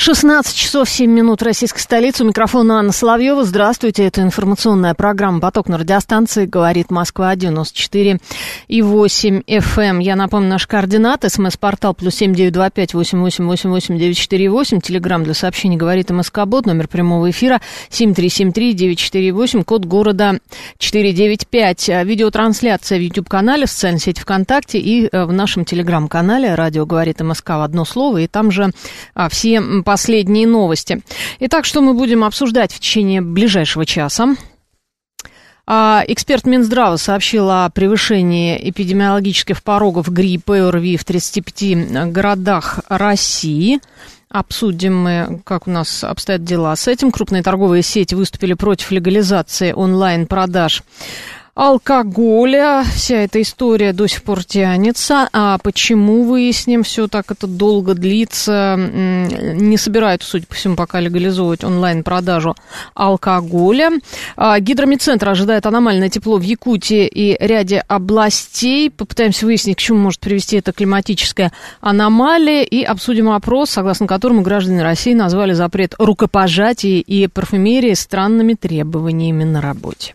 16 часов 7 минут российской столицы. У микрофона Анна Соловьева. Здравствуйте. Это информационная программа «Поток» на радиостанции «Говорит Москва» 94 и 8 FM. Эм. Я напомню, наш координат. СМС-портал плюс семь девять два пять восемь восемь восемь восемь девять четыре восемь. Телеграмм для сообщений «Говорит МСК-бот». Номер прямого эфира семь три семь три девять четыре восемь. Код города 495. Видеотрансляция в YouTube-канале, в социальной сети ВКонтакте и э, в нашем Телеграм-канале «Радио говорит МСК» в одно слово. И там же а, все последние новости. Итак, что мы будем обсуждать в течение ближайшего часа? А, эксперт Минздрава сообщил о превышении эпидемиологических порогов гриппа и ОРВИ в 35 городах России. Обсудим мы, как у нас обстоят дела с этим. Крупные торговые сети выступили против легализации онлайн-продаж алкоголя. Вся эта история до сих пор тянется. А почему, выясним, все так это долго длится. Не собирают, судя по всему, пока легализовывать онлайн-продажу алкоголя. А, Гидромедцентр ожидает аномальное тепло в Якутии и ряде областей. Попытаемся выяснить, к чему может привести эта климатическая аномалия. И обсудим опрос, согласно которому граждане России назвали запрет рукопожатия и парфюмерии странными требованиями на работе.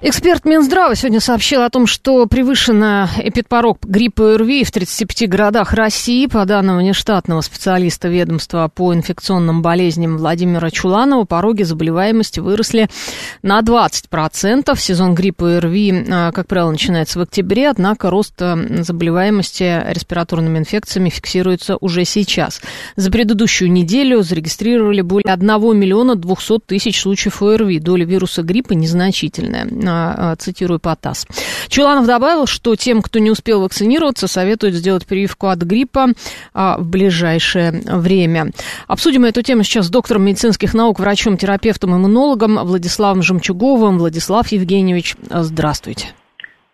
Эксперт Минздрава сегодня сообщил о том, что превышена эпидпорог гриппа и ОРВИ в 35 городах России. По данным внештатного специалиста ведомства по инфекционным болезням Владимира Чуланова, пороги заболеваемости выросли на 20%. Сезон гриппа и ОРВИ, а, как правило, начинается в октябре, однако рост а, заболеваемости респираторными инфекциями фиксируется уже сейчас. За предыдущую неделю зарегистрировали более 1 миллиона 200 тысяч случаев ОРВИ. Доля вируса гриппа незначительная а, цитирую по ТАСС. Чуланов добавил, что тем, кто не успел вакцинироваться, советуют сделать прививку от гриппа а, в ближайшее время. Обсудим эту тему сейчас с доктором медицинских наук, врачом, терапевтом, иммунологом Владиславом Жемчуговым. Владислав Евгеньевич, здравствуйте.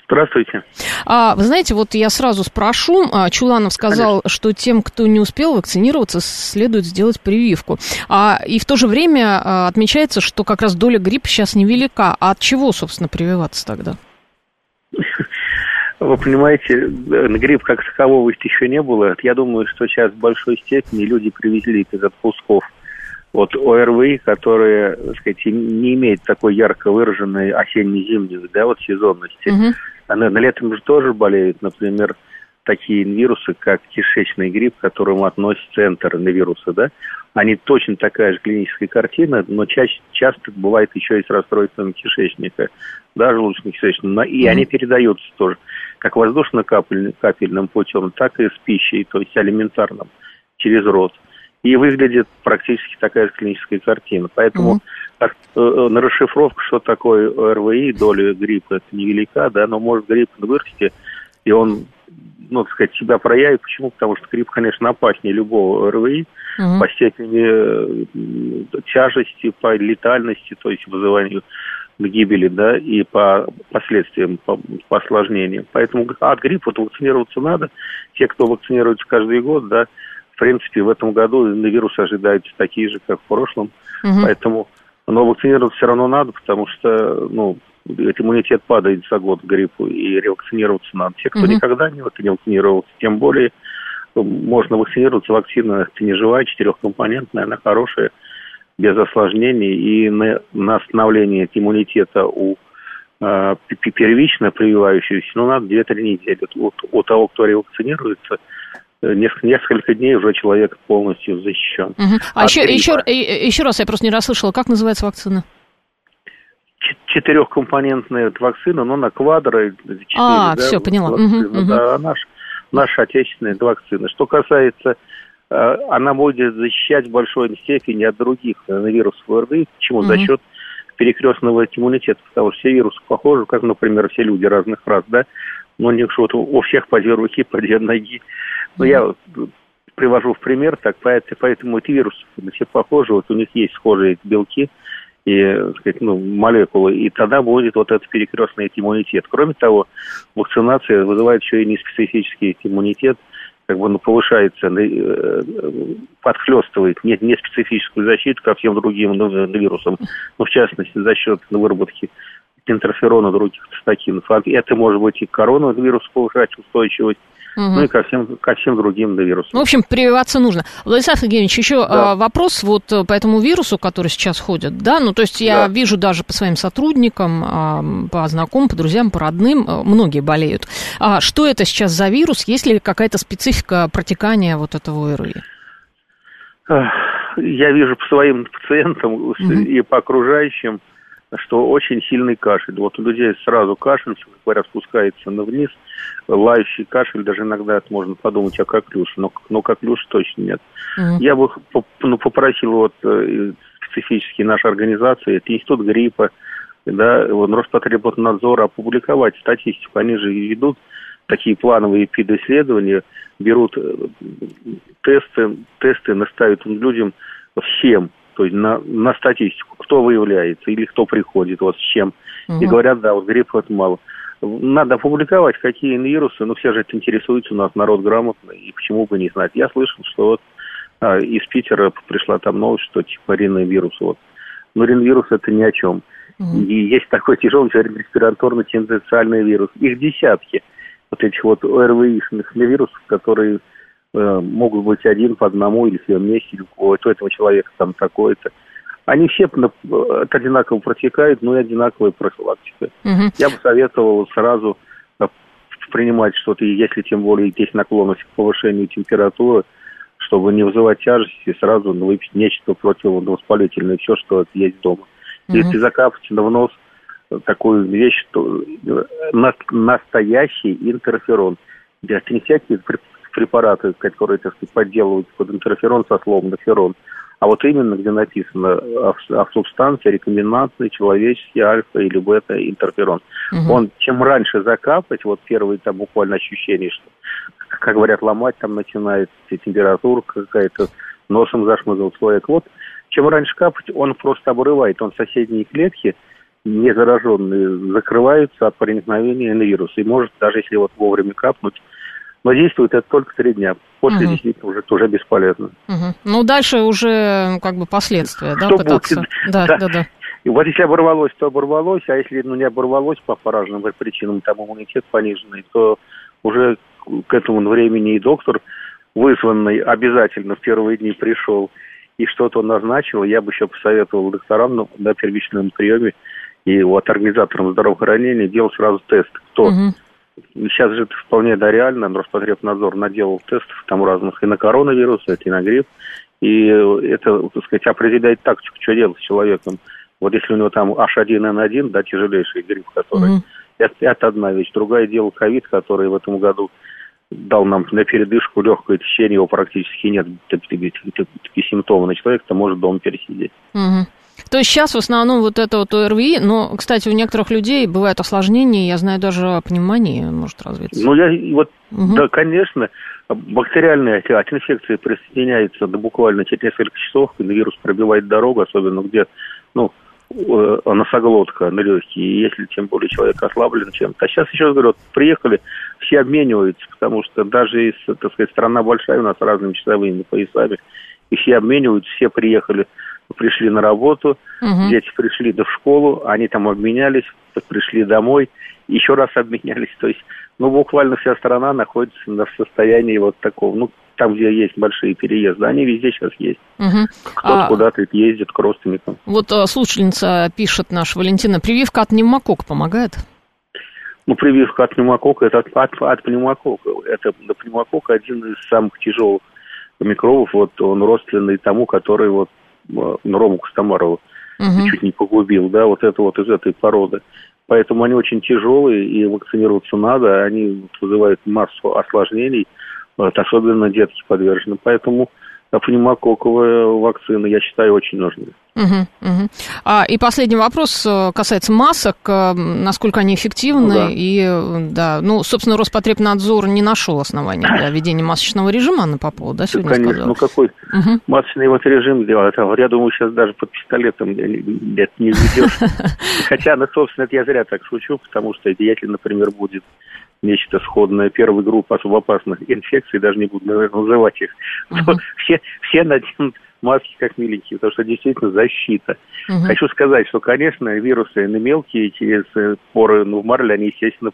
Здравствуйте. А, вы знаете, вот я сразу спрошу. А, Чуланов сказал, Конечно. что тем, кто не успел вакцинироваться, следует сделать прививку. А, и в то же время а, отмечается, что как раз доля гриппа сейчас невелика. А от чего, собственно, прививаться тогда? Вы понимаете, на грипп как такового еще не было. Я думаю, что сейчас в большой степени люди привезли из отпусков вот ОРВИ, которые, так сказать, не имеют такой ярко выраженной осенне-зимней да, вот сезонности. Угу. На летом же тоже болеют, например, такие вирусы, как кишечный грипп, к которому относится энтеровирусы, да, они точно такая же клиническая картина, но чаще, часто бывает еще и с расстройством кишечника, да, желудочно-кишечного, и mm-hmm. они передаются тоже, как воздушно-капельным путем, так и с пищей, то есть алиментарным, через рот. И выглядит практически такая же клиническая картина. Поэтому mm-hmm. на расшифровку, что такое РВИ, доля гриппа, это невелика, да, но может грипп вырасти, и он ну, так сказать, себя проявит. Почему? Потому что грипп, конечно, опаснее любого РВИ угу. по степени тяжести, по летальности, то есть вызыванию гибели, да, и по последствиям, по, по осложнениям. Поэтому от гриппа вот вакцинироваться надо. Те, кто вакцинируется каждый год, да, в принципе, в этом году на вирус ожидаются такие же, как в прошлом. Угу. Поэтому, но вакцинироваться все равно надо, потому что, ну, иммунитет падает за год к гриппу, и ревакцинироваться надо. Те, кто угу. никогда не, не вакцинировался, тем более можно вакцинироваться. Вакцина это не живая, четырехкомпонентная, она хорошая, без осложнений. И на, на остановление иммунитета у э, первично прививающегося, ну, надо 2-3 недели. Вот у того, кто ревакцинируется, несколько, несколько дней уже человек полностью защищен. Угу. А еще, еще, еще раз, я просто не расслышала, как называется вакцина? четырехкомпонентная вакцина, но на квадро. 4, а, да, все, поняла. Вакцина, угу, да, угу. наш, наша отечественная вакцина. Что касается, э, она будет защищать в большой степени от других вирусов ОРВИ, почему? Угу. За счет перекрестного иммунитета, потому что все вирусы похожи, как, например, все люди разных рас, да, но у них что-то у всех по две руки, по две ноги, Ну, я привожу в пример, так поэтому эти вирусы все похожи, вот у них есть схожие белки и, сказать, ну, молекулы, и тогда будет вот этот перекрестный иммунитет. Кроме того, вакцинация вызывает еще и неспецифический иммунитет, как бы ну, повышается, э, подхлестывает не, не специфическую защиту ко всем другим вирусам, ну, в частности, за счет выработки интерферона других цитокинов. А это может быть и коронавирус повышать устойчивость, Угу. Ну и ко всем, ко всем другим вирусам. Ну, в общем, прививаться нужно. Владислав Евгеньевич, еще да. а, вопрос вот э, по этому вирусу, который сейчас ходит, да, ну, то есть я да. вижу даже по своим сотрудникам, а, по знакомым, по друзьям, по родным, а, многие болеют. А что это сейчас за вирус? Есть ли какая-то специфика протекания вот этого ОРВИ? Я вижу по своим пациентам угу. и по окружающим, что очень сильный кашель. Вот у людей сразу кашель, как говорят, спускается на вниз, лающий кашель, даже иногда это можно подумать о коклюше, но, но коклюш точно нет. Mm-hmm. Я бы ну, попросил вот э, специфически нашей организации, это Институт гриппа, да, вот Роспотребнадзора опубликовать статистику. Они же ведут такие плановые пидоисследования, берут э, тесты, тесты наставят людям всем, то есть на, на статистику, кто выявляется или кто приходит, вот с чем. Угу. И говорят, да, вот гриппа это мало. Надо опубликовать, какие вирусы, ну все же это интересуется у нас, народ грамотный, и почему бы не знать. Я слышал, что вот а, из Питера пришла там новость, что типа риновирус, вот. Но риновирус это ни о чем. Угу. И есть такой тяжелый респираторный синтециальный вирус. Их десятки вот этих вот ОРВИшных вирусов, которые могут быть один по одному или все вместе, или у этого человека там такое-то. Они все одинаково протекают, но и одинаковая профилактика. Угу. Я бы советовал сразу э, принимать что-то, если тем более есть наклонность к повышению температуры, чтобы не вызывать тяжести, сразу выпить нечто противовоспалительное, все, что есть дома. Угу. Если закапать в нос такую вещь, то э, настоящий интерферон. Это не всякие препараты, которые, так сказать, подделывают под интерферон со словом доферон, а вот именно где написано о, субстанции, рекомендации человеческие альфа или бета интерферон. Угу. Он чем раньше закапать, вот первые там буквально ощущения, что, как говорят, ломать там начинается температура какая-то, носом зашмыгал человек. Вот чем раньше капать, он просто обрывает, он соседние клетки, не зараженные, закрываются от проникновения на вирус. И может, даже если вот вовремя капнуть, но действует это только три дня. После угу. действительно уже, уже бесполезно. Угу. Ну, дальше уже как бы последствия, да, Что пытаться. Будет? Да, да, да, да. И вот если оборвалось, то оборвалось, а если ну, не оборвалось по, по разным причинам, там иммунитет пониженный, то уже к этому времени и доктор, вызванный, обязательно в первые дни пришел и что-то назначил, я бы еще посоветовал докторам на, на первичном приеме и вот организаторам здравоохранения делать сразу тест, кто угу Сейчас же это вполне да, реально. Роспотребнадзор наделал тестов там разных и на коронавирус, и на грипп. И это, так сказать, определяет тактику, что делать с человеком. Вот если у него там H1N1, да, тяжелейший грипп, который... Mm-hmm. Это, это одна вещь. Другое дело ковид, который в этом году дал нам на передышку легкое течение, его практически нет, такие, симптомы на человека, может дома пересидеть. Угу. То есть сейчас в основном вот это вот ОРВИ, но, кстати, у некоторых людей бывают осложнения, я знаю, даже пневмония может развиться. Ну, я вот, угу. да, конечно, бактериальные от инфекции присоединяется до буквально через несколько часов, когда вирус пробивает дорогу, особенно где, ну, э, носоглотка на легкие, и если тем более человек ослаблен чем-то. А сейчас еще говорю, вот приехали, все обмениваются, потому что даже если, так сказать, страна большая, у нас разными часовыми поясами, и все обмениваются, все приехали пришли на работу, угу. дети пришли в школу, они там обменялись, пришли домой, еще раз обменялись. То есть, ну, буквально вся страна находится в состоянии вот такого, ну, там, где есть большие переезды, они везде сейчас есть. Угу. Кто-то а... куда-то ездит к родственникам. Вот а, слушательница пишет наша Валентина, прививка от пневмокока помогает? Ну, прививка от пневмокока, это от, от, от пневмокока. Это пневмокок один из самых тяжелых микробов, вот он родственный тому, который вот Рому Костомарову угу. чуть не погубил, да, вот это вот из этой породы. Поэтому они очень тяжелые, и вакцинироваться надо, они вызывают массу осложнений, вот, особенно детки подвержены. Поэтому пневмококковая вакцина, я считаю, очень нужны. Угу, угу. А, и последний вопрос э, касается масок, э, насколько они эффективны. Ну, да. И, да, ну, собственно, Роспотребнадзор не нашел оснований для введения масочного режима, Анна Попова, да, сегодня Конечно, сказала? ну какой угу. масочный вот режим делать? Я думаю, сейчас даже под пистолетом это не введешь. Хотя, ну, собственно, это я зря так шучу, потому что если, например, будет нечто сходное первой группы особо опасных инфекций, даже не буду, наверное, называть их, uh-huh. все, все наденут маски как миленькие, потому что действительно защита. Uh-huh. Хочу сказать, что, конечно, вирусы на мелкие через э, поры ну, в марле, они, естественно,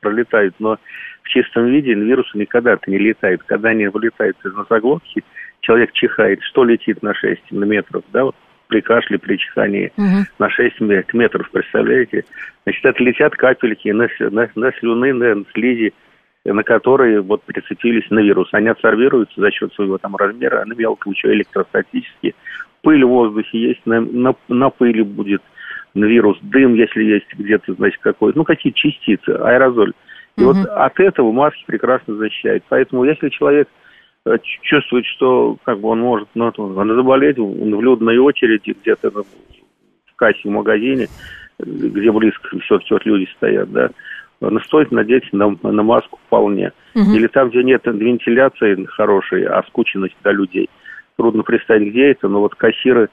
пролетают, но в чистом виде вирусы никогда-то не летают. Когда они вылетают из носоглотки, человек чихает, что летит на 6 метров, да, вот при кашле, при чихании угу. на 6 метров, представляете? Значит, это летят капельки на, на, на слюны, на слизи, на которые вот прицепились на вирус. Они абсорбируются за счет своего там размера, на мелко, еще электростатически. Пыль в воздухе есть, на, на, на пыли будет на вирус, дым, если есть где-то, значит, какой-то, ну, какие частицы, аэрозоль. И угу. вот от этого маски прекрасно защищают. Поэтому, если человек чувствует, что как бы он может ну, он заболеть в людной очереди где-то в кассе в магазине, где близко все-таки вот люди стоят, да, но стоит надеть на, на маску вполне. Угу. Или там, где нет вентиляции хорошей, а скученность для людей. Трудно представить, где это, но вот кассиры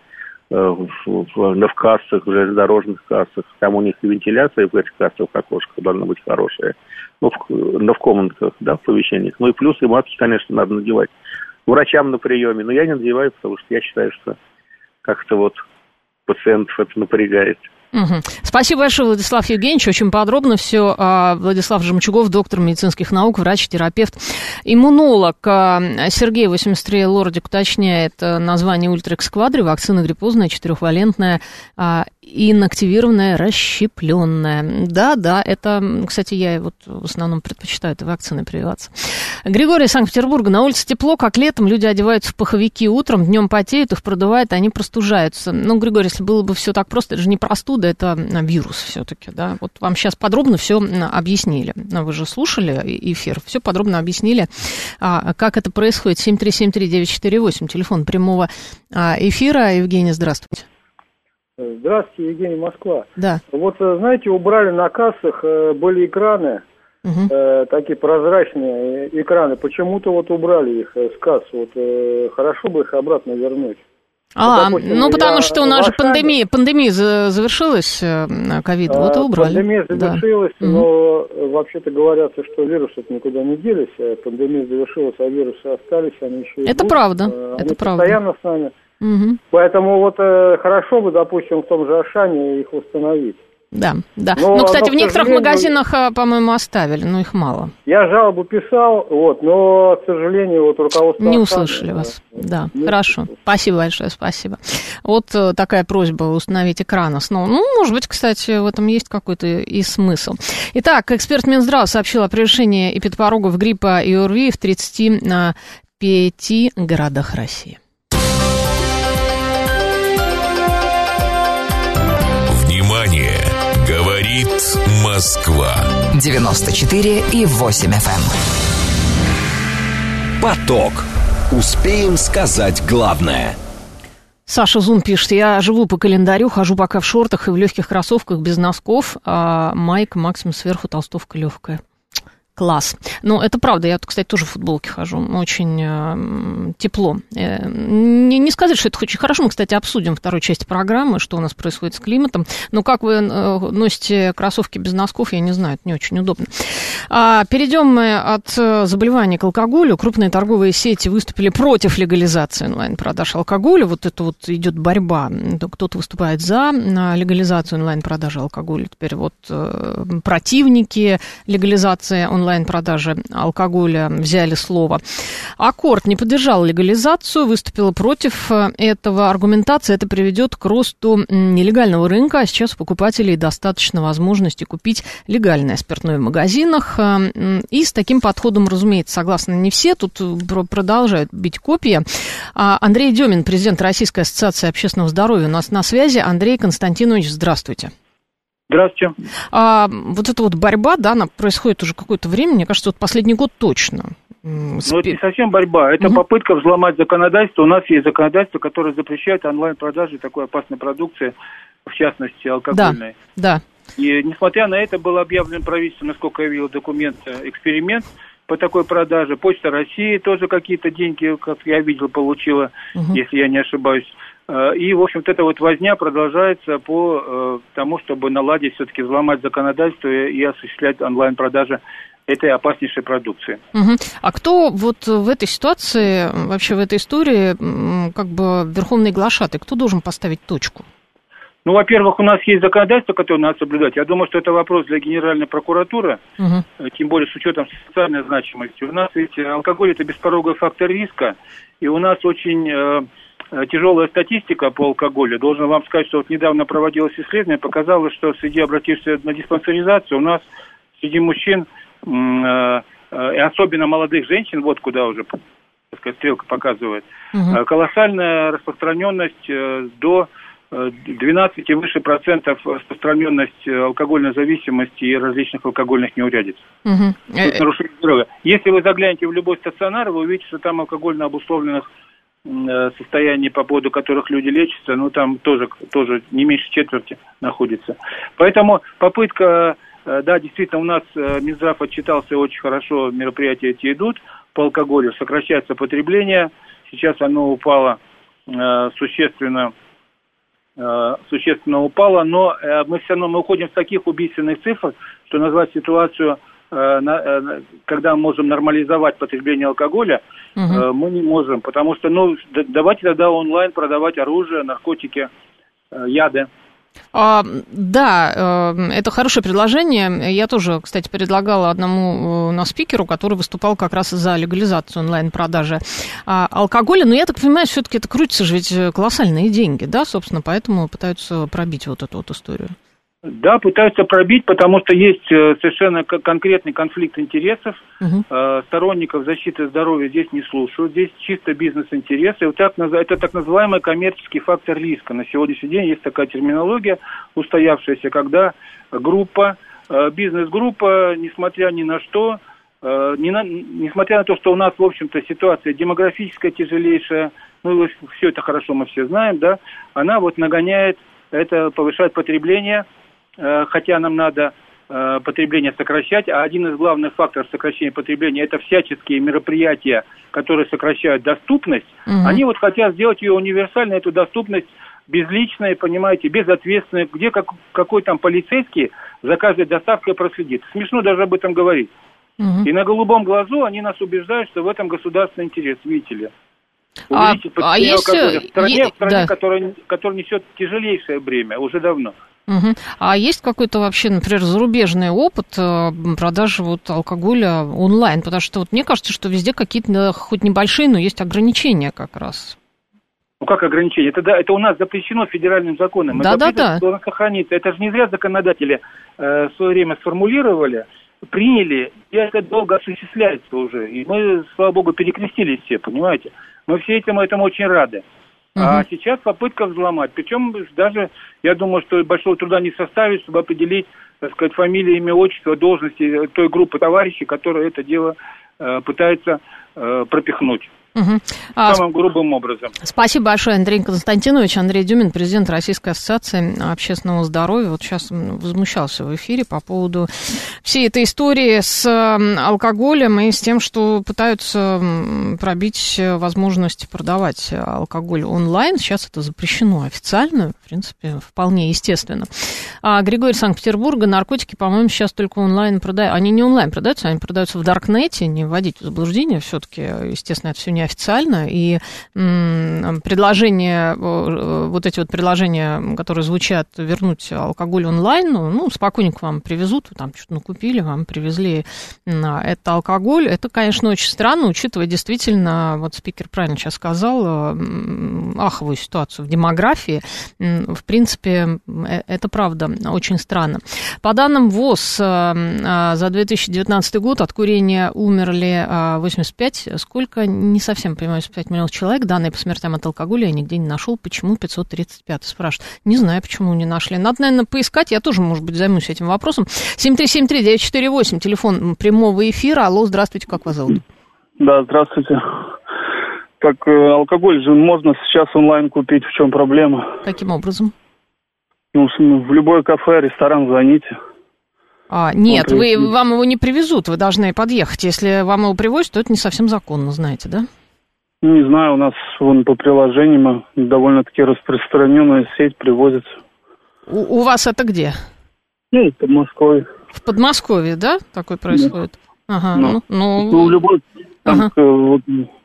э, в, в, в кассах, в железнодорожных кассах, там у них и вентиляция в этих кассах в окошках должна быть хорошая ну, в, но в комнатах, да, в помещениях. Ну и плюс и маски, конечно, надо надевать. Врачам на приеме, но я не надеваю, потому что я считаю, что как-то вот пациентов это напрягает. Угу. Спасибо большое, Владислав Евгеньевич. Очень подробно все. А, Владислав Жемчугов, доктор медицинских наук, врач, терапевт, иммунолог. А, Сергей 83 Лордик уточняет э, название Ультрекс Квадри, вакцина гриппозная, четырехвалентная, а, инактивированная, расщепленная. Да, да, это, кстати, я вот в основном предпочитаю этой вакциной прививаться. Григорий Санкт-Петербурга. На улице тепло, как летом. Люди одеваются в пуховики утром, днем потеют, их продувает, они простужаются. Ну, Григорий, если было бы все так просто, это же не простуда, это вирус все-таки, да. Вот вам сейчас подробно все объяснили. Вы же слушали эфир, все подробно объяснили, а, как это происходит. 7373948, телефон прямого а, эфира. Евгений, здравствуйте. Здравствуйте, Евгений Москва. Да. Вот, э, знаете, убрали на кассах, э, были экраны, угу. э, такие прозрачные экраны. Почему-то вот убрали их с касс. Вот э, хорошо бы их обратно вернуть. А, вот, допустим, ну потому что у нас же пандемия, пандемия завершилась, э, ковид, вот и убрали. Пандемия завершилась, да. но угу. вообще-то говорится, что вирусы никуда не делись, пандемия завершилась, а вирусы остались, они еще Это идут, правда, они это правда. постоянно с нами. Угу. Поэтому вот э, хорошо бы, допустим, в том же Ашане их установить. Да, да. Но, ну, кстати, но, в некоторых магазинах, э, по-моему, оставили, но их мало. Я жалобу писал, вот, но, к сожалению, вот руководство... Не услышали вас, да. Не хорошо. Услышали. Спасибо большое, спасибо. Вот э, такая просьба установить экраны снова. Ну, может быть, кстати, в этом есть какой-то и смысл. Итак, эксперт Минздрава сообщил о превышении эпидпорогов гриппа и ОРВИ в 35 городах России. Москва 94 и 8 FM. Эм. Поток. Успеем сказать главное. Саша Зун пишет, я живу по календарю, хожу пока в шортах и в легких кроссовках без носков, а майка максимум сверху толстовка легкая. Класс. Ну, это правда. Я, кстати, тоже в футболке хожу. Очень э, тепло. Э, не, не сказать, что это очень хорошо. Мы, кстати, обсудим второй части программы, что у нас происходит с климатом. Но как вы э, носите кроссовки без носков, я не знаю. Это не очень удобно. А, перейдем мы от э, заболевания к алкоголю. Крупные торговые сети выступили против легализации онлайн-продаж алкоголя. Вот это вот идет борьба. Кто-то выступает за легализацию онлайн-продажи алкоголя. Теперь вот э, противники легализации онлайн онлайн-продажи алкоголя взяли слово. Аккорд не поддержал легализацию, выступила против э, этого. Аргументация это приведет к росту нелегального рынка, а сейчас у покупателей достаточно возможности купить легальное спиртное в магазинах. Э, и с таким подходом, разумеется, согласны не все, тут э, продолжают бить копии. А Андрей Демин, президент Российской ассоциации общественного здоровья, у нас на связи. Андрей Константинович, здравствуйте. Здравствуйте. А, вот эта вот борьба, да, она происходит уже какое-то время, мне кажется, вот последний год точно. Но это не совсем борьба, это угу. попытка взломать законодательство. У нас есть законодательство, которое запрещает онлайн-продажи такой опасной продукции, в частности, алкогольной. Да, да. И несмотря на это был объявлен правительством, насколько я видел документ, э, эксперимент по такой продаже. Почта России тоже какие-то деньги, как я видел, получила, угу. если я не ошибаюсь. Э, и, в общем-то, эта вот возня продолжается по э, тому, чтобы наладить, все-таки взломать законодательство и осуществлять онлайн-продажи этой опаснейшей продукции. Угу. А кто вот в этой ситуации, вообще в этой истории, как бы верховный глашатый, кто должен поставить точку? Ну, во-первых, у нас есть законодательство, которое надо соблюдать. Я думаю, что это вопрос для Генеральной прокуратуры, угу. тем более с учетом социальной значимости. У нас ведь алкоголь – это беспороговый фактор риска, и у нас очень тяжелая статистика по алкоголю. Должен вам сказать, что вот недавно проводилось исследование, показало, что среди обратившихся на диспансеризацию у нас среди мужчин, э, э, и особенно молодых женщин, вот куда уже сказать, стрелка показывает, угу. колоссальная распространенность до 12 и выше процентов распространенность алкогольной зависимости и различных алкогольных неурядиц. Угу. нарушение здоровья. Если вы заглянете в любой стационар, вы увидите, что там алкогольно обусловленных э, состояний, по поводу которых люди лечатся, ну, там тоже, тоже не меньше четверти находится. Поэтому попытка, э, да, действительно, у нас э, Минздрав отчитался очень хорошо, мероприятия эти идут по алкоголю, сокращается потребление, сейчас оно упало существенно Э, существенно упала, но э, мы все равно мы уходим с таких убийственных цифр, что назвать ситуацию, э, когда мы можем нормализовать потребление алкоголя, угу. мы не можем, потому что, ну, давайте тогда онлайн продавать оружие, наркотики, яды. А, да, э, это хорошее предложение. Я тоже, кстати, предлагала одному э, на спикеру, который выступал как раз за легализацию онлайн-продажи а, алкоголя. Но я так понимаю, все-таки это крутится же ведь колоссальные деньги, да, собственно, поэтому пытаются пробить вот эту вот историю. Да, пытаются пробить, потому что есть э, совершенно конкретный конфликт интересов. Угу. Сторонников защиты здоровья здесь не слушают. Здесь чисто бизнес-интересы. Вот так, это так называемый коммерческий фактор риска. На сегодняшний день есть такая терминология устоявшаяся, когда группа, э, бизнес-группа, несмотря ни на что, не на, несмотря на то, что у нас, в общем-то, ситуация демографическая тяжелейшая, ну, все это хорошо мы все знаем, да, она вот нагоняет, это повышает потребление – хотя нам надо э, потребление сокращать, а один из главных факторов сокращения потребления это всяческие мероприятия, которые сокращают доступность, угу. они вот хотят сделать ее универсальной, эту доступность безличной, понимаете, безответственной, где как, какой там полицейский за каждой доставкой проследит. Смешно даже об этом говорить. Угу. И на голубом глазу они нас убеждают, что в этом государственный интерес, видите ли. А, а есть... В стране, в стране да. которая, которая несет тяжелейшее бремя уже давно. Угу. А есть какой-то вообще, например, зарубежный опыт э, продажи вот алкоголя онлайн? Потому что вот мне кажется, что везде какие-то, хоть небольшие, но есть ограничения как раз. Ну как ограничения? Это, да, это у нас запрещено федеральным законом. Да, да, да. Должно сохраниться. Это же не зря законодатели э, в свое время сформулировали, приняли, и это долго осуществляется уже. И мы, слава богу, перекрестились все, понимаете? Мы все этим, этому очень рады. А сейчас попытка взломать. Причем даже, я думаю, что большого труда не составит, чтобы определить, так сказать, фамилию, имя, отчество, должности той группы товарищей, которые это дело э, пытаются э, пропихнуть. Угу. Самым грубым образом. Спасибо большое, Андрей Константинович. Андрей Дюмин, президент Российской ассоциации общественного здоровья. Вот сейчас возмущался в эфире по поводу всей этой истории с алкоголем и с тем, что пытаются пробить возможность продавать алкоголь онлайн. Сейчас это запрещено официально, в принципе, вполне естественно. А Григорий Санкт-Петербурга, наркотики, по-моему, сейчас только онлайн продают. Они не онлайн продаются, они продаются в Даркнете, не вводить в заблуждение. Все-таки, естественно, это все не официально, и предложение, э, вот эти вот предложения, которые звучат, вернуть алкоголь онлайн, ну, ну спокойненько вам привезут, там что-то накупили, вам привезли это алкоголь, это, конечно, очень странно, учитывая действительно, вот спикер правильно сейчас сказал, аховую ситуацию в демографии, в принципе, э, это правда очень странно. По данным ВОЗ, э, за 2019 год от курения умерли 85, сколько, не совсем совсем понимаю, 5 миллионов человек, данные по смертям от алкоголя я нигде не нашел. Почему 535? Спрашивают. Не знаю, почему не нашли. Надо, наверное, поискать. Я тоже, может быть, займусь этим вопросом. 7373-948, телефон прямого эфира. Алло, здравствуйте, как вас зовут? Да, здравствуйте. Так, э, алкоголь же можно сейчас онлайн купить, в чем проблема? Каким образом? Ну, в любой кафе, ресторан звоните. А, нет, вы, вам его не привезут, вы должны подъехать. Если вам его привозят, то это не совсем законно, знаете, да? Не знаю, у нас вон по приложениям довольно-таки распространенная сеть привозится. У, у вас это где? Ну, в Подмосковье. В Подмосковье, да, такое происходит? Да. Ага, ну, ну, ну любой, там, ага. вот,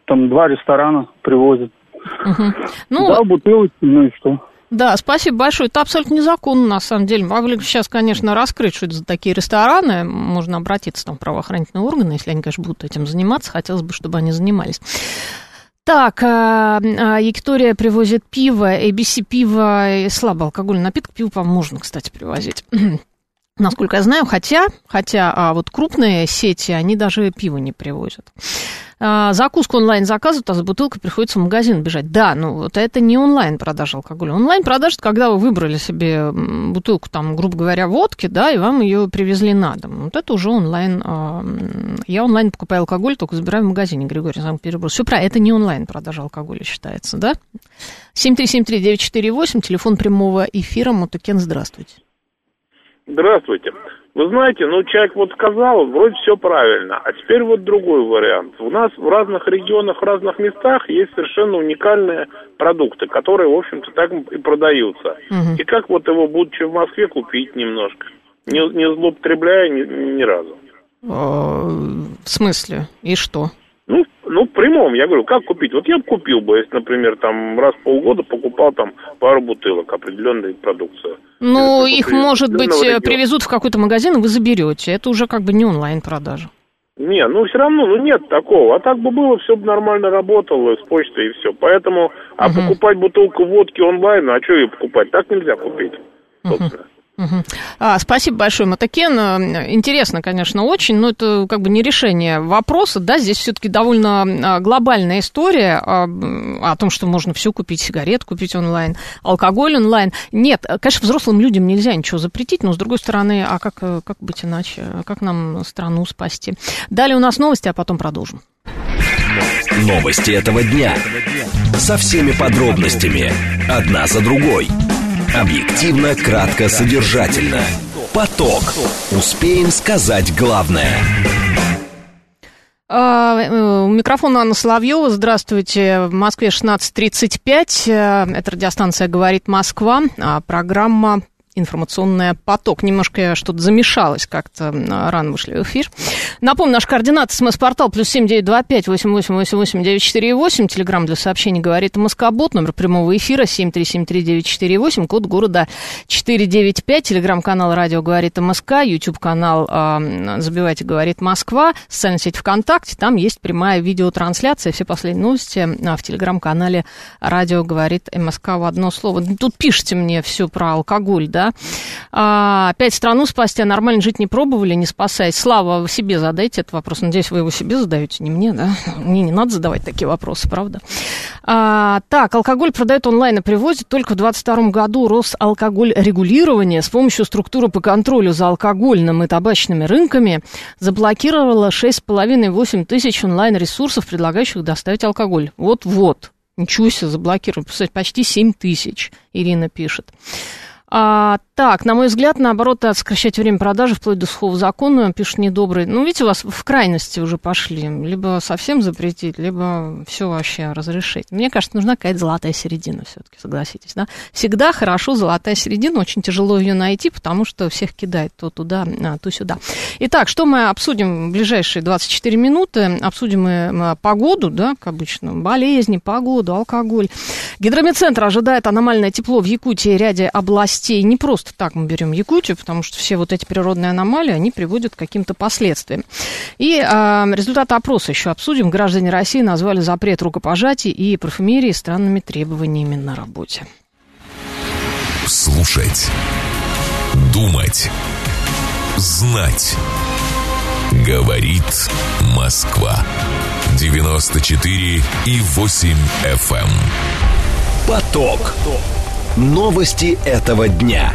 там два ресторана привозят. Угу. Ну, да, бутылочки, ну и что? Да, спасибо большое. Это абсолютно незаконно, на самом деле. Могли бы сейчас, конечно, раскрыть, что это за такие рестораны. Можно обратиться там в правоохранительные органы, если они, конечно, будут этим заниматься. Хотелось бы, чтобы они занимались. Так, а, а, Якитория привозит пиво, ABC пиво и слабый алкогольный напиток. Пиво, по-моему, можно, кстати, привозить. Насколько я знаю, хотя, хотя а вот крупные сети, они даже пиво не привозят. А, закуску онлайн заказывают, а за бутылкой приходится в магазин бежать. Да, ну вот это не онлайн продажа алкоголя. Онлайн продажа, когда вы выбрали себе бутылку, там, грубо говоря, водки, да, и вам ее привезли на дом. Вот это уже онлайн. А, я онлайн покупаю алкоголь, только забираю в магазине, Григорий Санкт-Петербург. Все правильно, это не онлайн продажа алкоголя считается, да? 7373948, телефон прямого эфира, Мотокен, здравствуйте. Здравствуйте. Вы знаете, ну человек вот сказал, вроде все правильно, а теперь вот другой вариант. У нас в разных регионах, в разных местах есть совершенно уникальные продукты, которые, в общем-то, так и продаются. Угу. И как вот его, будучи в Москве, купить немножко, не, не злоупотребляя ни, ни разу. А, в смысле? И что? Ну, ну, в прямом, я говорю, как купить? Вот я бы купил бы, если, например, там раз в полгода покупал там пару бутылок определенной продукции. Ну, их, может быть, региона. привезут в какой-то магазин, и вы заберете. Это уже как бы не онлайн-продажа. Не, ну все равно, ну нет такого. А так бы было, все бы нормально работало с почтой и все. Поэтому, а угу. покупать бутылку водки онлайн, а что ее покупать? Так нельзя купить, собственно. Угу. Угу. А, спасибо большое, Матакен. Интересно, конечно, очень, но это как бы не решение вопроса, да, здесь все-таки довольно а, глобальная история а, о том, что можно все купить, сигарет купить онлайн, алкоголь онлайн. Нет, конечно, взрослым людям нельзя ничего запретить, но с другой стороны, а как, как быть иначе? Как нам страну спасти? Далее у нас новости, а потом продолжим. Новости этого дня. Со всеми подробностями. Одна за другой. Объективно, кратко, содержательно. Поток. Успеем сказать главное. А, э, у микрофона Анна Соловьева. Здравствуйте. В Москве 16.35. Э, это радиостанция «Говорит Москва». А программа информационный поток. Немножко что-то замешалось как-то, рано вышли в эфир. Напомню, наш координат, смс-портал, плюс семь девять два пять восемь восемь восемь восемь девять четыре восемь. Телеграмм для сообщений говорит Москобот, номер прямого эфира семь три семь три девять четыре восемь, код города четыре девять пять. Телеграм-канал радио говорит МСК, YouTube-канал э, забивайте говорит Москва, социальная сеть ВКонтакте, там есть прямая видеотрансляция, все последние новости а, в телеграм-канале радио говорит МСК в одно слово. Тут пишите мне все про алкоголь, да, да. А, опять страну спасти, а нормально жить не пробовали, не спасаясь. Слава, вы себе задайте этот вопрос. Надеюсь, вы его себе задаете, не мне, да? Мне не надо задавать такие вопросы, правда? А, так, алкоголь продают онлайн и привозят. Только в 2022 году Росалкоголь регулирование с помощью структуры по контролю за алкогольным и табачными рынками заблокировало 6,5-8 тысяч онлайн-ресурсов, предлагающих доставить алкоголь. Вот-вот. Ничего себе, заблокировали. Почти 7 тысяч, Ирина пишет. А, так, на мой взгляд, наоборот, сокращать время продажи вплоть до сухого закона, пишут недобрые. Ну, видите, у вас в крайности уже пошли. Либо совсем запретить, либо все вообще разрешить. Мне кажется, нужна какая-то золотая середина все-таки, согласитесь, да? Всегда хорошо золотая середина, очень тяжело ее найти, потому что всех кидает то туда, а, то сюда. Итак, что мы обсудим в ближайшие 24 минуты? Обсудим мы погоду, да, как обычно, болезни, погоду, алкоголь. Гидромедцентр ожидает аномальное тепло в Якутии и ряде областей областей. Не просто так мы берем Якутию, потому что все вот эти природные аномалии, они приводят к каким-то последствиям. И э, результаты опроса еще обсудим. Граждане России назвали запрет рукопожатий и парфюмерии странными требованиями на работе. Слушать. Думать. Знать. Говорит Москва. 94 и 8 FM. Эм. Поток. Поток. Новости этого дня.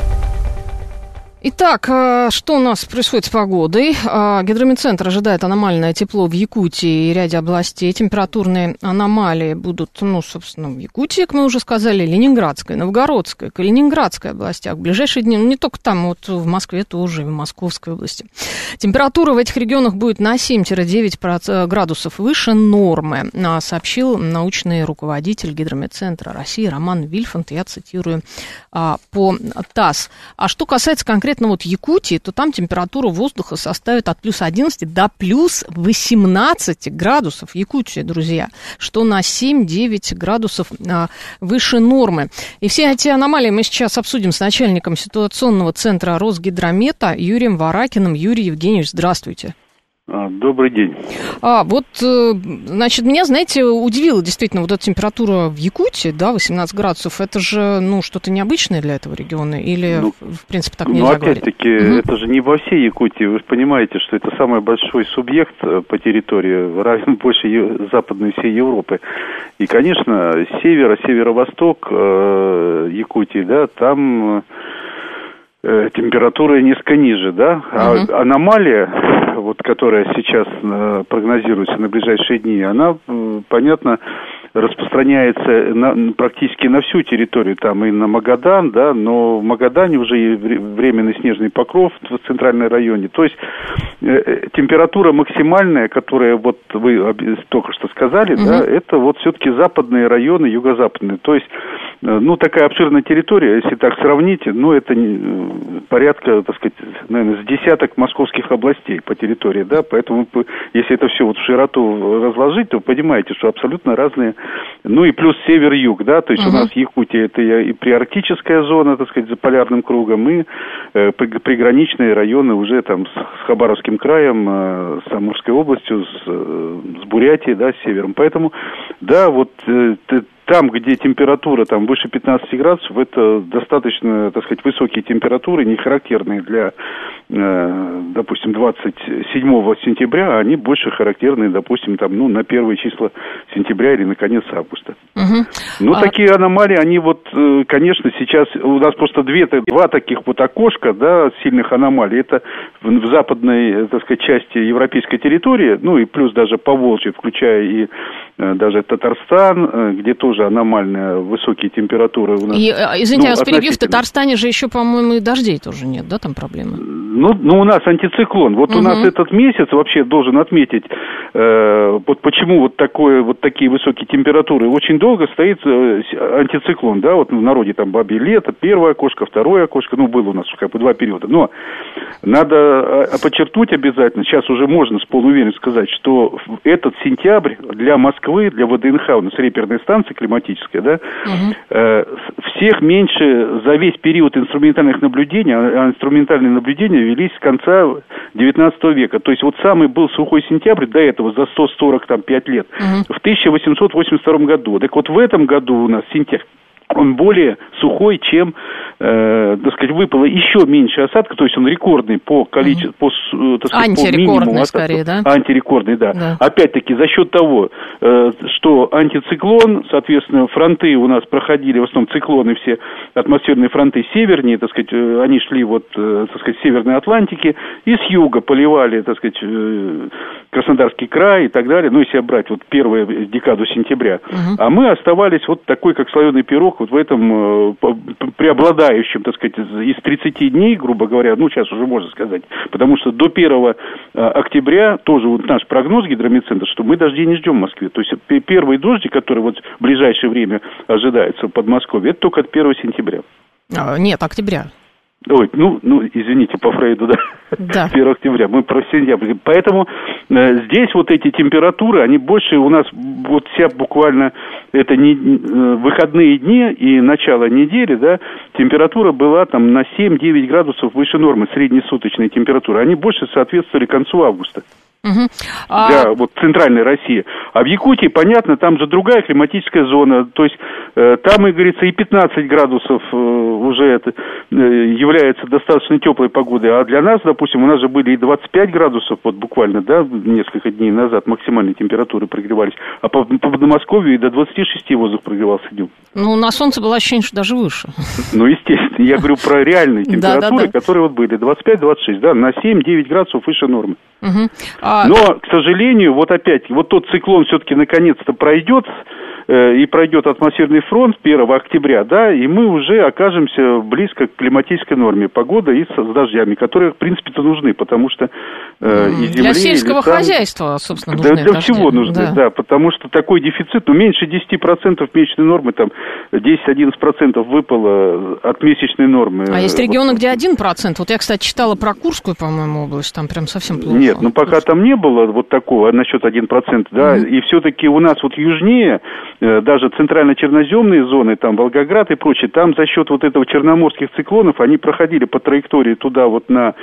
Итак, э, что у нас происходит с погодой? Э, гидрометцентр ожидает аномальное тепло в Якутии и ряде областей. Температурные аномалии будут, ну, собственно, в Якутии, как мы уже сказали, Ленинградской, Новгородской, Калининградской областях. В ближайшие дни, ну, не только там, вот в Москве тоже, в Московской области. Температура в этих регионах будет на 7-9 градусов выше нормы, сообщил научный руководитель гидрометцентра России Роман Вильфанд. Я цитирую а, по ТАСС. А что касается конкретно конкретно вот Якутии, то там температура воздуха составит от плюс 11 до плюс 18 градусов. Якутия, друзья, что на 7-9 градусов а, выше нормы. И все эти аномалии мы сейчас обсудим с начальником ситуационного центра Росгидромета Юрием Варакиным. Юрий Евгеньевич, здравствуйте. А, добрый день. А, вот, э, значит, меня, знаете, удивила действительно вот эта температура в Якутии, да, 18 градусов. Это же, ну, что-то необычное для этого региона? Или, ну, в принципе, так нельзя Ну, опять-таки, угу. это же не во всей Якутии. Вы же понимаете, что это самый большой субъект э, по территории, равен больше западной всей Европы. И, конечно, север, северо-восток э, Якутии, да, там... Э, Э, температура несколько ниже, да? А угу. аномалия, вот которая сейчас э, прогнозируется на ближайшие дни, она, понятно, распространяется на, практически на всю территорию, там и на Магадан, да, но в Магадане уже временный снежный покров в центральном районе. То есть э, э, температура максимальная, которая вот вы только что сказали, угу. да, это вот все-таки западные районы, юго-западные. То есть, э, ну, такая обширная территория, если так сравнить, ну, это не, э, порядка, так сказать, наверное, с десяток московских областей по территории, да, поэтому если это все вот в широту разложить, то понимаете, что абсолютно разные ну и плюс север-юг, да, то есть uh-huh. у нас Якутия это и приарктическая зона, так сказать, за полярным кругом, и э, приграничные районы уже там с, с Хабаровским краем, э, с Амурской областью, с, э, с Бурятией, да, с севером. Поэтому, да, вот э, там, где температура там выше 15 градусов, это достаточно, так сказать, высокие температуры, не характерные для, э, допустим, 27 сентября, а они больше характерны, допустим, там, ну, на первые числа сентября или на конец августа. Угу. Ну, а... такие аномалии, они вот, э, конечно, сейчас у нас просто две, два таких вот окошка, да, сильных аномалий. Это в западной, так сказать, части европейской территории, ну, и плюс даже по Волжье, включая и э, даже Татарстан, где тоже тоже аномальные высокие температуры у нас. И, э, извините, ну, я вас перебью, в Татарстане же еще, по-моему, и дождей тоже нет, да, там проблемы? Ну, ну у нас антициклон. Вот угу. у нас этот месяц вообще должен отметить, э, вот почему вот такое, вот такие высокие температуры. Очень долго стоит э, антициклон, да, вот в народе там бабье лето, первое окошко, второе окошко, ну, было у нас как бы два периода. Но надо э, подчеркнуть обязательно, сейчас уже можно с полной уверенностью сказать, что этот сентябрь для Москвы, для ВДНХ, у нас реперная станция климатическая, да, угу. всех меньше за весь период инструментальных наблюдений, а, а инструментальные наблюдения велись с конца 19 века. То есть вот самый был сухой сентябрь до этого за 145 лет угу. в 1882 году. Так вот в этом году у нас сентябрь он более сухой, чем, э, так сказать, выпало еще меньше осадка, то есть он рекордный по количеству, по, э, так сказать, по минимуму скорее, да? Антирекордный, да. да. Опять-таки за счет того, э, что антициклон, соответственно, фронты у нас проходили, в основном циклоны все, атмосферные фронты севернее, так сказать, э, они шли вот, э, так сказать, с Северной Атлантики, и с юга поливали, так сказать, Краснодарский край и так далее, ну, если брать вот первую декаду сентября. Угу. А мы оставались вот такой, как слоеный пирог, вот в этом э, преобладающем, так сказать, из 30 дней, грубо говоря, ну, сейчас уже можно сказать, потому что до 1 э, октября тоже вот наш прогноз гидрометцентра, что мы дождей не ждем в Москве. То есть первые дожди, которые вот в ближайшее время ожидаются в Подмосковье, это только от 1 сентября. А, нет, октября. Ой, ну, ну, извините, по Фрейду, да, да. 1 октября, мы про сентябрь. Поэтому э, здесь вот эти температуры, они больше у нас, вот вся буквально, это не, э, выходные дни и начало недели, да, температура была там на 7-9 градусов выше нормы, среднесуточной температуры. Они больше соответствовали концу августа. Угу. А... Для вот центральной России. А в Якутии, понятно, там же другая климатическая зона. То есть э, там, и говорится, и 15 градусов э, уже это э, является достаточно теплой погодой. А для нас, допустим, у нас же были и 25 градусов, вот буквально, да, несколько дней назад максимальные температуры прогревались. А по, по Подмосковью и до 26 воздух прогревался днем. Ну, на солнце было ощущение, что даже выше. Ну, естественно. Я говорю про реальные температуры, которые вот были 25-26, да, на 7-9 градусов выше нормы. А Но, к сожалению, вот опять, вот тот циклон все-таки наконец-то пройдет, и пройдет атмосферный фронт 1 октября, да, и мы уже окажемся близко к климатической норме погоды и с, дождями, которые, в принципе-то, нужны, потому что э, и земли, Для сельского леса, хозяйства, собственно, нужны Для, для всего нужны, да. да, потому что такой дефицит, ну, меньше 10% месячной нормы, там, 10-11% выпало от месячной нормы. А есть регионы, где 1%. Вот я, кстати, читала про Курскую, по-моему, область, там прям совсем плохо. Нет, ну, пока там не было вот такого, насчет 1%, да, mm-hmm. и все-таки у нас вот южнее Э, даже центрально-черноземные зоны, там Волгоград и прочее, там за счет вот этого черноморских циклонов они проходили по траектории туда вот на,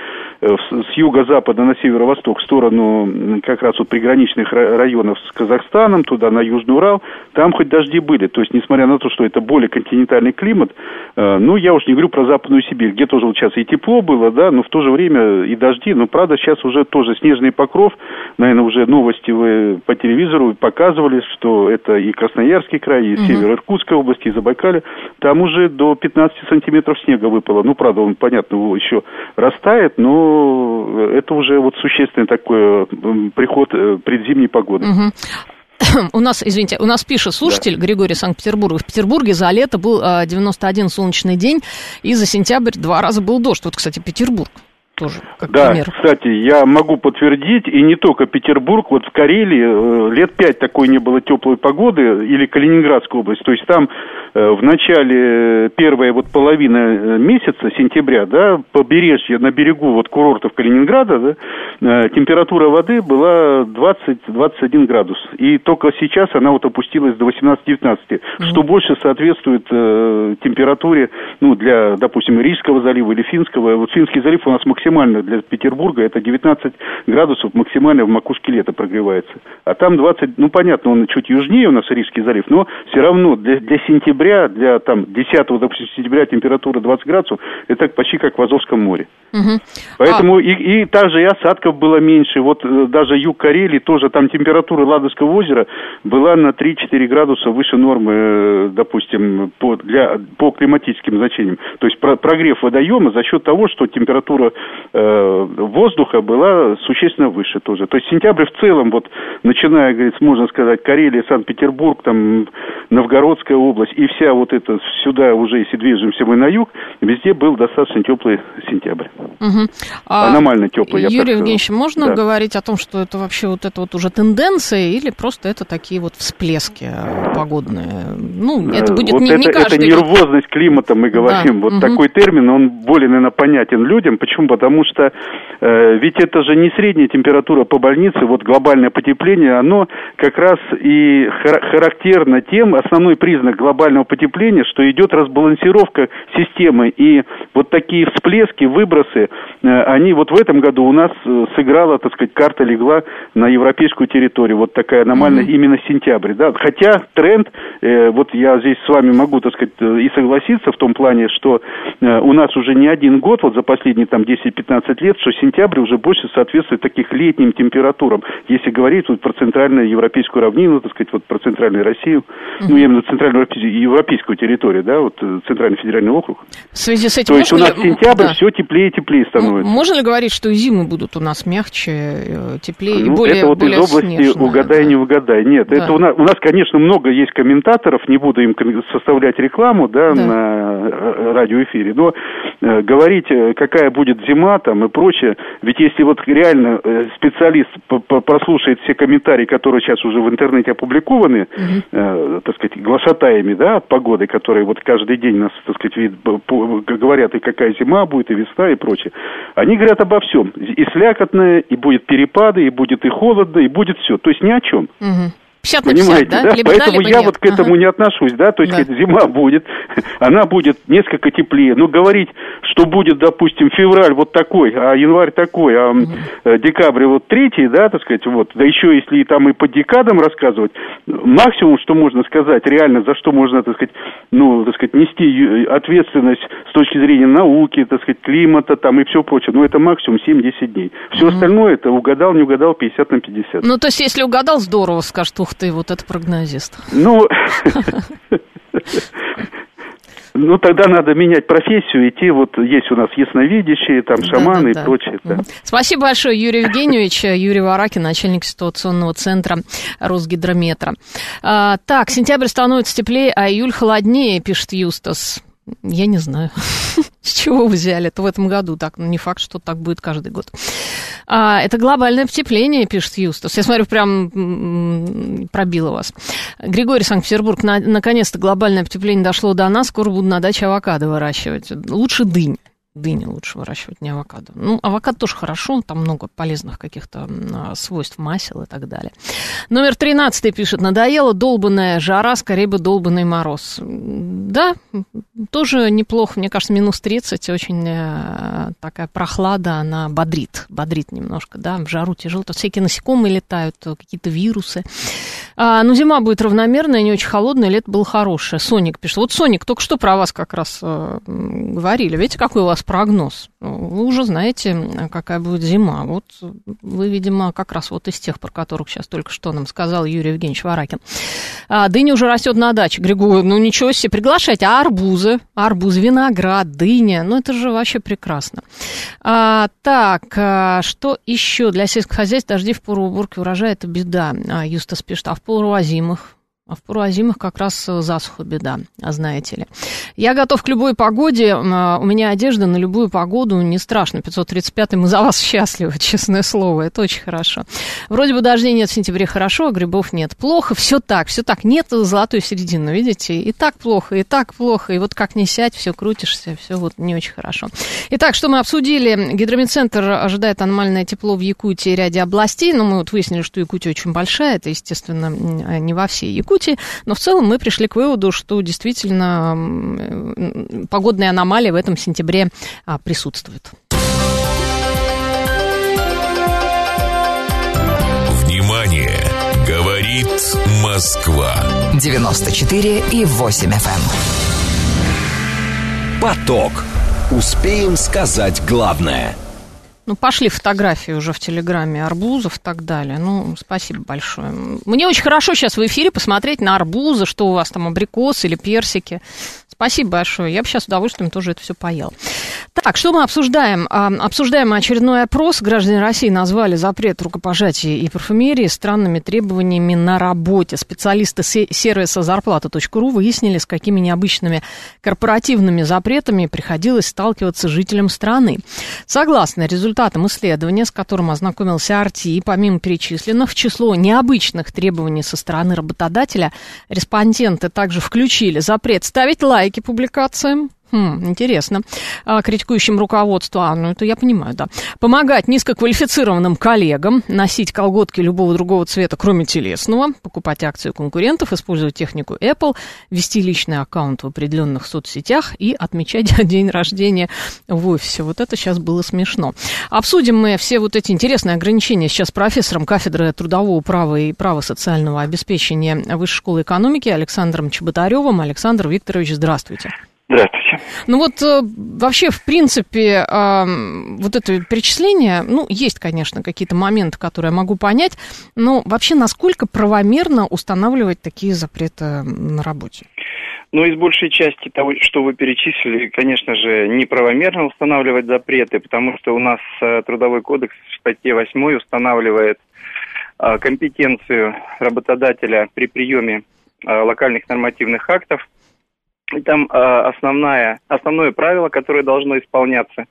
э, с юго-запада на северо-восток в сторону как раз вот приграничных районов с Казахстаном, туда на Южный Урал, там хоть дожди были, то есть несмотря на то, что это более континентальный климат, э, ну я уж не говорю про Западную Сибирь, где тоже вот сейчас и тепло было, да, но в то же время и дожди, но правда сейчас уже тоже снежный покров, наверное, уже новости вы по телевизору показывали, что это и Красноярск Красноярский край, и угу. север Иркутской области, и Забайкалье, там уже до 15 сантиметров снега выпало. Ну, правда, он, понятно, еще растает, но это уже вот существенный такой приход э, предзимней погоды. Угу. У нас, извините, у нас пишет слушатель да. Григорий Санкт-Петербург. В Петербурге за лето был 91 а, солнечный день, и за сентябрь два раза был дождь. Вот, кстати, Петербург тоже, как да, пример. кстати, я могу подтвердить, и не только Петербург, вот в Карелии э, лет пять такой не было теплой погоды, или Калининградская область, то есть там э, в начале первая вот половина э, месяца, сентября, да, побережье, на берегу вот курортов Калининграда, да, температура воды была 20-21 градус, и только сейчас она вот опустилась до 18-19, mm-hmm. что больше соответствует э, температуре, ну, для, допустим, Рижского залива или Финского, вот Финский залив у нас максимально максимально для Петербурга это 19 градусов максимально в макушке лета прогревается. А там 20, ну понятно, он чуть южнее у нас Рижский залив, но все равно для, для сентября, для там 10 допустим, сентября температура 20 градусов, это почти как в Азовском море. Угу. Поэтому а... и, и также и осадков было меньше. Вот э, даже юг Карелии тоже там температура Ладожского озера была на 3-4 градуса выше нормы, э, допустим, по, для, по климатическим значениям. То есть про, прогрев водоема за счет того, что температура воздуха была существенно выше тоже. То есть сентябрь в целом, вот начиная, говорится, можно сказать, Карелия, Санкт-Петербург, там Новгородская область и вся вот эта сюда уже, если движемся мы на юг, везде был достаточно теплый сентябрь. Угу. А, Аномально теплый, я Юрий Евгеньевич, можно да. говорить о том, что это вообще вот это вот уже тенденция или просто это такие вот всплески погодные? Ну, это будет вот не, это, не каждый Это нервозность климата, мы говорим. Да. Вот угу. такой термин, он более, наверное, понятен людям. Почему? Потому что э, ведь это же не средняя температура по больнице, вот глобальное потепление, оно как раз и характерно тем, основной признак глобального потепления, что идет разбалансировка системы. И вот такие всплески, выбросы, э, они вот в этом году у нас э, сыграла, так сказать, карта легла на европейскую территорию. Вот такая аномальная mm-hmm. именно сентябрь. Да? Хотя тренд, э, вот я здесь с вами могу, так сказать, и согласиться в том плане, что у нас уже не один год, вот за последние там 10-15 лет, что сентябрь уже больше соответствует таких летним температурам. Если говорить вот про центральную европейскую равнину, так сказать, вот про центральную Россию, mm-hmm. ну, именно центральную европейскую территорию, да, вот центральный федеральный округ. В связи с этим То есть у нас сентябрь да. все теплее и теплее становится. Можно ли говорить, что зимы будут у нас мягче, э, теплее ну, и более Это вот более из области снежные, угадай, да. не угадай. Нет, да. это у нас, у нас, конечно, много есть комментаторов, не буду им составлять рекламу, да, да. на э, радиоэфире, но э, говорить, э, какая будет зима там и прочее, ведь если вот реально специалист прослушает все комментарии, которые сейчас уже в интернете опубликованы, угу. э, так сказать, глашатаями, да, от погоды, которые вот каждый день нас, так сказать, вид, говорят, и какая зима будет, и весна, и прочее. Они говорят обо всем. И слякотное, и будет перепады, и будет и холодно, и будет все. То есть ни о чем. Угу. 50 на 50, Понимаете, да? да? Либо Поэтому да, я нет. вот к этому ага. не отношусь, да, то есть да. зима будет, она будет несколько теплее, но говорить, что будет, допустим, февраль вот такой, а январь такой, а угу. декабрь вот третий, да, так сказать, вот, да еще если там и по декадам рассказывать, максимум, что можно сказать, реально, за что можно, так сказать, ну, так сказать, нести ответственность с точки зрения науки, так сказать, климата там и все прочее, ну, это максимум 7-10 дней. Все угу. остальное, это угадал, не угадал, 50 на 50. Ну, то есть, если угадал, здорово, скажет, ух ты, вот это прогнозист. Ну, Ну, тогда надо менять профессию, идти, вот есть у нас ясновидящие, там, шаманы да, да, и прочее. Да. Спасибо большое, Юрий Евгеньевич, Юрий Варакин, начальник ситуационного центра Росгидрометра. А, так, сентябрь становится теплее, а июль холоднее, пишет Юстас. Я не знаю, с чего взяли это в этом году. Так, не факт, что так будет каждый год. А, это глобальное потепление, пишет Юстас. Я смотрю, прям пробило вас. Григорий Санкт-Петербург. На, наконец-то глобальное потепление дошло до нас. Скоро буду на даче авокадо выращивать. Лучше дынь дыни лучше выращивать, не авокадо. Ну, авокадо тоже хорошо, там много полезных каких-то а, свойств масел и так далее. Номер 13 пишет, надоела долбанная жара, скорее бы долбанный мороз. Да, тоже неплохо, мне кажется, минус 30, очень э, такая прохлада, она бодрит, бодрит немножко, да, в жару тяжело, тут всякие насекомые летают, какие-то вирусы. А, ну, зима будет равномерная, не очень холодная, лето было хорошее. Соник пишет, вот Соник, только что про вас как раз э, говорили, видите, какой у вас прогноз. Вы уже знаете, какая будет зима. Вот вы, видимо, как раз вот из тех, про которых сейчас только что нам сказал Юрий Евгеньевич Варакин. А, дыня уже растет на даче. Григорий, ну ничего себе, приглашайте. А арбузы? Арбуз, виноград, дыня. Ну это же вообще прекрасно. А, так, а, что еще? Для сельского хозяйства дожди в пору уборки урожая – это беда. А, Юстас пишет, а в пору озимых а в Пуруазимах как раз э, засуха беда, а знаете ли. Я готов к любой погоде. А, у меня одежда на любую погоду не страшно. 535-й, мы за вас счастливы, честное слово. Это очень хорошо. Вроде бы дождей нет в сентябре хорошо, а грибов нет. Плохо, все так, все так. Нет золотой середины, видите? И так плохо, и так плохо. И вот как не сядь, все крутишься, все вот не очень хорошо. Итак, что мы обсудили? Гидрометцентр ожидает аномальное тепло в Якутии и ряде областей. Но мы вот выяснили, что Якутия очень большая. Это, естественно, не во всей Якутии Якутии, но в целом мы пришли к выводу, что действительно погодные аномалии в этом сентябре а, присутствуют. Внимание! Говорит Москва. 94 и 8 FM. Эм. Поток. Успеем сказать главное – ну, пошли фотографии уже в Телеграме арбузов и так далее. Ну, спасибо большое. Мне очень хорошо сейчас в эфире посмотреть на арбузы, что у вас там, абрикосы или персики. Спасибо большое. Я бы сейчас с удовольствием тоже это все поел. Так, что мы обсуждаем? А, обсуждаем очередной опрос. Граждане России назвали запрет рукопожатия и парфюмерии странными требованиями на работе. Специалисты сервиса зарплата.ру выяснили, с какими необычными корпоративными запретами приходилось сталкиваться жителям страны. Согласно результатам исследования, с которым ознакомился Арти, помимо перечисленных, в число необычных требований со стороны работодателя, респонденты также включили запрет ставить лайки публикациям, Хм, интересно. А, критикующим руководство, а, ну это я понимаю, да. Помогать низкоквалифицированным коллегам, носить колготки любого другого цвета, кроме телесного, покупать акции конкурентов, использовать технику Apple, вести личный аккаунт в определенных соцсетях и отмечать день рождения в офисе. Вот это сейчас было смешно. Обсудим мы все вот эти интересные ограничения сейчас профессором кафедры трудового права и права социального обеспечения Высшей школы экономики Александром Чеботаревым. Александр Викторович, здравствуйте. Здравствуйте. Ну вот э, вообще, в принципе, э, вот это перечисление, ну, есть, конечно, какие-то моменты, которые я могу понять, но вообще насколько правомерно устанавливать такие запреты на работе? Ну, из большей части того, что вы перечислили, конечно же, неправомерно устанавливать запреты, потому что у нас э, Трудовой кодекс в статье 8 устанавливает компетенцию работодателя при приеме локальных нормативных актов – и там э, основная, основное правило, которое должно исполняться,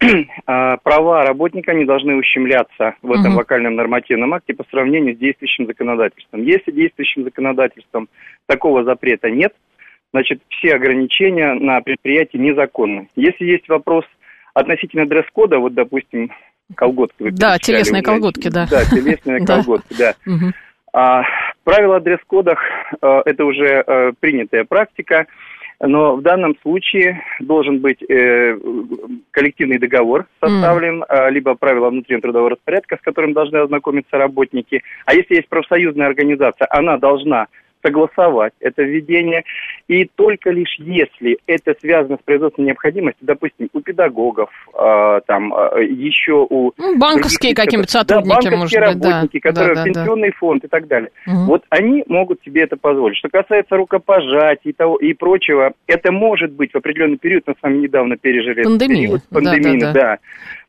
э, права работника не должны ущемляться в этом угу. локальном нормативном акте по сравнению с действующим законодательством. Если действующим законодательством такого запрета нет, значит, все ограничения на предприятии незаконны. Если есть вопрос относительно дресс-кода, вот, допустим, колготки. Вы да, телесные колготки, да. Да, телесные колготки, да. А, правила о дресс-кодах а, это уже а, принятая практика, но в данном случае должен быть э, коллективный договор составлен, mm. либо правила внутреннего трудового распорядка, с которым должны ознакомиться работники. А если есть профсоюзная организация, она должна согласовать это введение. И только лишь если это связано с производственной необходимостью, допустим, у педагогов, э, там, э, еще у... Ну, банковские какие-нибудь сотрудники, да, банковские может работники, да, которые да, да, пенсионный да. фонд и так далее. Угу. Вот они могут себе это позволить. Что касается рукопожатий и, того, и прочего, это может быть в определенный период, мы с вами недавно пережили Пандемия. период пандемии, да, да, да. да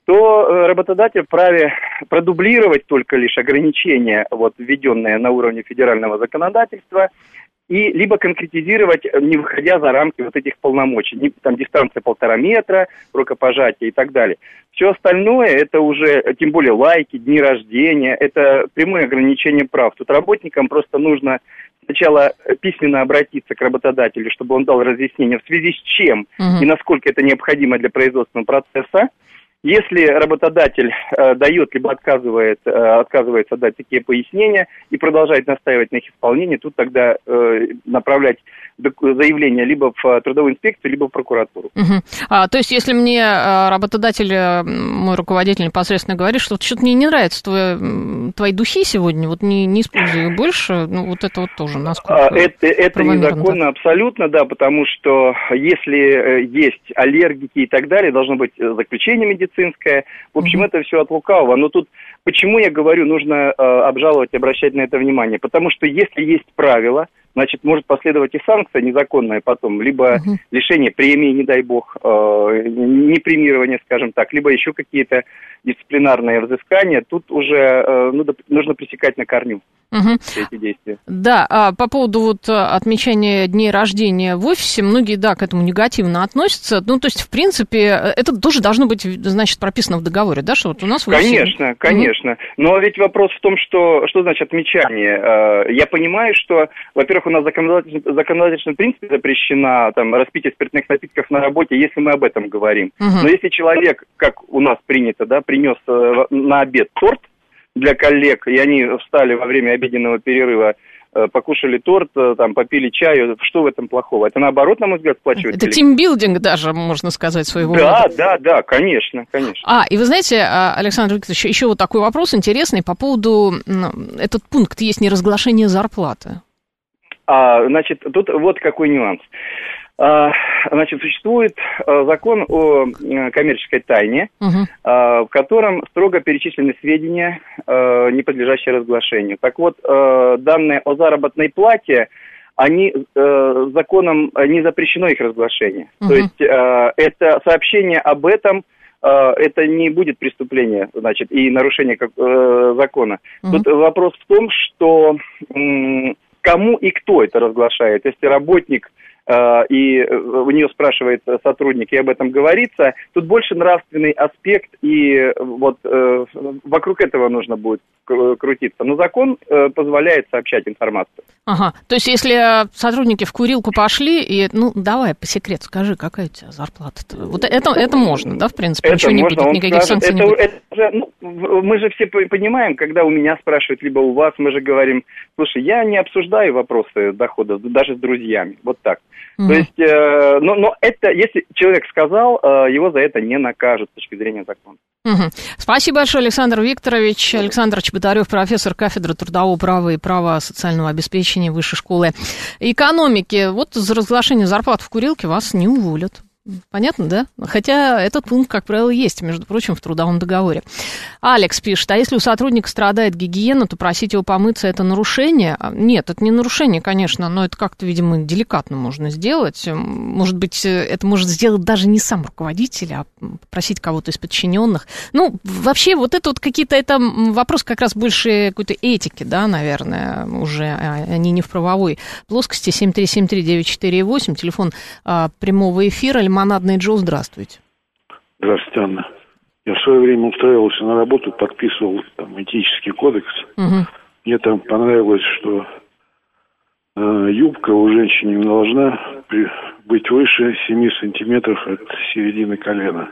то э, работодатель вправе продублировать только лишь ограничения, вот, введенные на уровне федерального законодательства, и либо конкретизировать, э, не выходя за рамки вот этих полномочий, там дистанция полтора метра, рукопожатие и так далее. Все остальное, это уже, тем более лайки, дни рождения, это прямое ограничение прав. Тут работникам просто нужно сначала письменно обратиться к работодателю, чтобы он дал разъяснение, в связи с чем угу. и насколько это необходимо для производственного процесса, если работодатель э, дает либо отказывает, э, отказывается дать такие пояснения и продолжает настаивать на их исполнении, тут тогда э, направлять заявление либо в трудовую инспекцию, либо в прокуратуру. Угу. А, то есть, если мне э, работодатель, э, мой руководитель непосредственно говорит, что что-то мне не нравится твои, твои духи сегодня, вот не, не используй их больше, ну вот это вот тоже насколько а, Это, это незаконно да? абсолютно, да, потому что если есть аллергики и так далее, должно быть заключение медицинское, медицинская. В общем, это все от лукавого. Но тут почему я говорю, нужно э, обжаловать обращать на это внимание? Потому что если есть правила, значит, может последовать и санкция незаконная потом, либо угу. лишение премии, не дай бог, э, непремирование, скажем так, либо еще какие-то дисциплинарные взыскания. Тут уже э, ну, нужно пресекать на корню угу. все эти действия. Да, а по поводу вот а, отмечания дней рождения в офисе, многие, да, к этому негативно относятся. Ну, то есть, в принципе, это тоже должно быть, значит, прописано в договоре, да, что вот у нас в офисе... Конечно, конечно. Угу. Но ведь вопрос в том, что, что значит отмечание. Я понимаю, что, во-первых, у нас законодательно, законодательно в принципе запрещена там распитие спиртных напитков на работе, если мы об этом говорим. Угу. Но если человек, как у нас принято, да, принес э, на обед торт, для коллег, и они встали во время обеденного перерыва, э, покушали торт, э, там, попили чаю. Что в этом плохого? Это наоборот, на мой взгляд, сплачивает. Это тимбилдинг даже, можно сказать, своего Да, рода. да, да, конечно, конечно. А, и вы знаете, а, Александр Викторович, еще вот такой вопрос интересный по поводу, этот пункт есть неразглашение зарплаты. А, значит, тут вот какой нюанс. А, значит, существует а, закон о коммерческой тайне, угу. в котором строго перечислены сведения, не подлежащие разглашению. Так вот, данные о заработной плате, они законом не запрещено их разглашение. Угу. То есть это сообщение об этом это не будет преступление, значит, и нарушение как, э, закона. Угу. Тут вопрос в том, что м, кому и кто это разглашает. Если работник Э, и э, у нее спрашивает сотрудник, и об этом говорится. Тут больше нравственный аспект, и вот э, вокруг этого нужно будет крутиться. Но закон позволяет сообщать информацию. Ага, то есть если сотрудники в курилку пошли, и, ну, давай по секрету скажи, какая у тебя зарплата -то? Вот это, это можно, да, в принципе? Это Ничего можно, не будет, никаких скажет, санкций это, не будет. Это, ну, мы же все понимаем, когда у меня спрашивают, либо у вас, мы же говорим, слушай, я не обсуждаю вопросы дохода даже с друзьями, вот так. Mm-hmm. То есть, э, но, но это, если человек сказал, э, его за это не накажут с точки зрения закона. Угу. Спасибо большое, Александр Викторович. Александр Чеботарев, профессор кафедры трудового права и права социального обеспечения Высшей школы экономики. Вот за разглашение зарплат в курилке вас не уволят. Понятно, да? Хотя этот пункт, как правило, есть, между прочим, в трудовом договоре. Алекс пишет, а если у сотрудника страдает гигиена, то просить его помыться – это нарушение? А, нет, это не нарушение, конечно, но это как-то, видимо, деликатно можно сделать. Может быть, это может сделать даже не сам руководитель, а попросить кого-то из подчиненных. Ну, вообще, вот это вот какие-то, это вопрос как раз больше какой-то этики, да, наверное, уже, а, они не в правовой плоскости. 7373948, телефон а, прямого эфира, Лимонадный Джо, здравствуйте. Здравствуйте, Анна. Я в свое время устраивался на работу, подписывал там этический кодекс. Угу. Мне там понравилось, что э, юбка у женщины не должна при, быть выше 7 сантиметров от середины колена.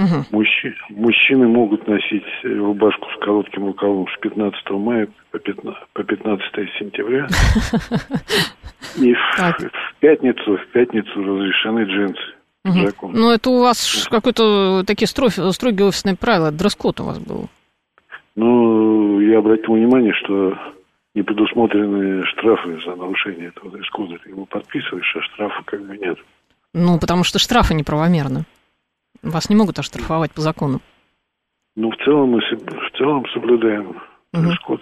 Угу. Мужчи, мужчины могут носить рубашку с коротким рукавом с 15 мая по 15, по 15 сентября. И в, пятницу, в пятницу разрешены джинсы. Угу. Ну, это у вас какой-то такие строй, строгие офисные правила, дресс-код у вас был. Ну, я обратил внимание, что не предусмотрены штрафы за нарушение этого дресс-кода. Ты его подписываешь, а штрафа как бы нет. Ну, потому что штрафы неправомерны. Вас не могут оштрафовать по закону. Ну, в целом мы в целом соблюдаем дресс-код.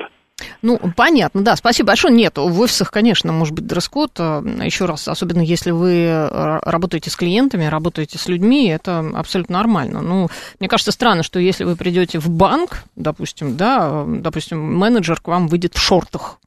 Ну, понятно, да, спасибо большое. Нет, в офисах, конечно, может быть дресс-код. А, Еще раз, особенно если вы э, работаете с клиентами, работаете с людьми, это абсолютно нормально. Ну, мне кажется, странно, что если вы придете в банк, допустим, да, допустим, менеджер к вам выйдет в шортах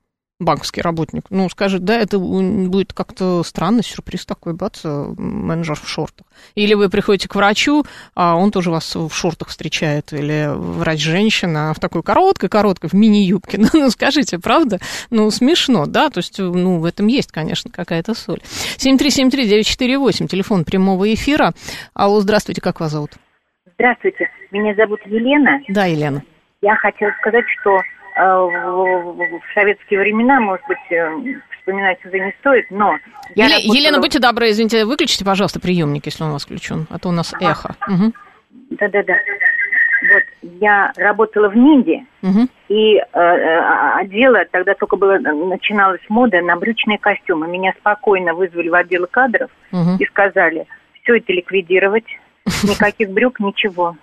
банковский работник, ну, скажет, да, это будет как-то странный сюрприз такой, бац, менеджер в шортах. Или вы приходите к врачу, а он тоже вас в шортах встречает, или врач-женщина в такой короткой-короткой, в мини-юбке. Ну, ну, скажите, правда? Ну, смешно, да? То есть, ну, в этом есть, конечно, какая-то соль. 7373948, телефон прямого эфира. Алло, здравствуйте, как вас зовут? Здравствуйте, меня зовут Елена. Да, Елена. Я хотела сказать, что Э, в советские времена, может быть, э, вспоминать уже не стоит, но... Я Еле, работала... Елена, будьте добры, извините, выключите, пожалуйста, приемник, если он у вас включен, а то у нас ага. эхо. Да-да-да. Вот, я работала в Минде, угу. и э, э, отдела, тогда только было, начиналась мода на брючные костюмы. Меня спокойно вызвали в отдел кадров угу. и сказали, все это ликвидировать, никаких брюк, ничего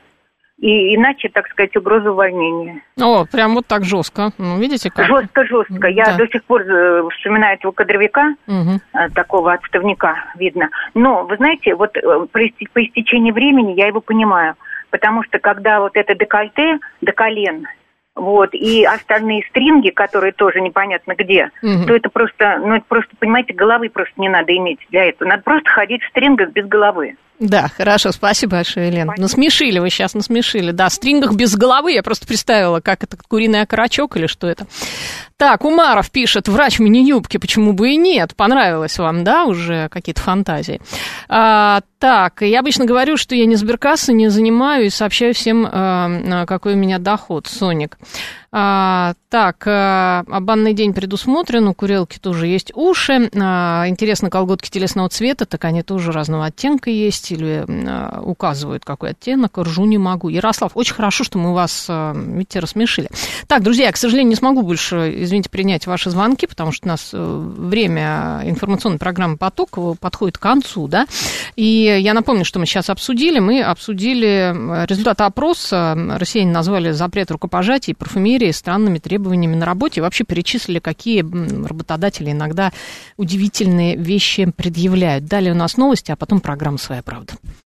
и иначе, так сказать, угроза увольнения. О, прям вот так жестко. Ну, видите, как? Жестко, жестко. Я да. до сих пор э, вспоминаю этого кадровика, угу. такого отставника, видно. Но, вы знаете, вот э, по истечении времени я его понимаю. Потому что когда вот это декольте до колен, вот, и остальные стринги, которые тоже непонятно где, угу. то это просто, ну, это просто, понимаете, головы просто не надо иметь для этого. Надо просто ходить в стрингах без головы. Да, хорошо, спасибо большое, Елена. Насмешили вы сейчас, насмешили. Да, в стрингах без головы, я просто представила, как это, куриный окорочок или что это. Так, Умаров пишет, врач в мини-юбке, почему бы и нет? Понравилось вам, да, уже какие-то фантазии? А, так, я обычно говорю, что я не сберкасса, не занимаю и сообщаю всем, а, какой у меня доход, Соник. А, так, а, банный день предусмотрен, у курелки тоже есть уши. А, интересно, колготки телесного цвета, так они тоже разного оттенка есть или а, указывают, какой оттенок. Ржу не могу. Ярослав, очень хорошо, что мы вас, а, видите, рассмешили. Так, друзья, я, к сожалению, не смогу больше, извините, принять ваши звонки, потому что у нас э, время информационной программы «Поток» подходит к концу, да. И я напомню, что мы сейчас обсудили. Мы обсудили результаты опроса. Россияне назвали запрет рукопожатий и парфюмерии мире странными требованиями на работе. И вообще перечислили, какие работодатели иногда удивительные вещи предъявляют. Далее у нас новости, а потом программа «Своя правда».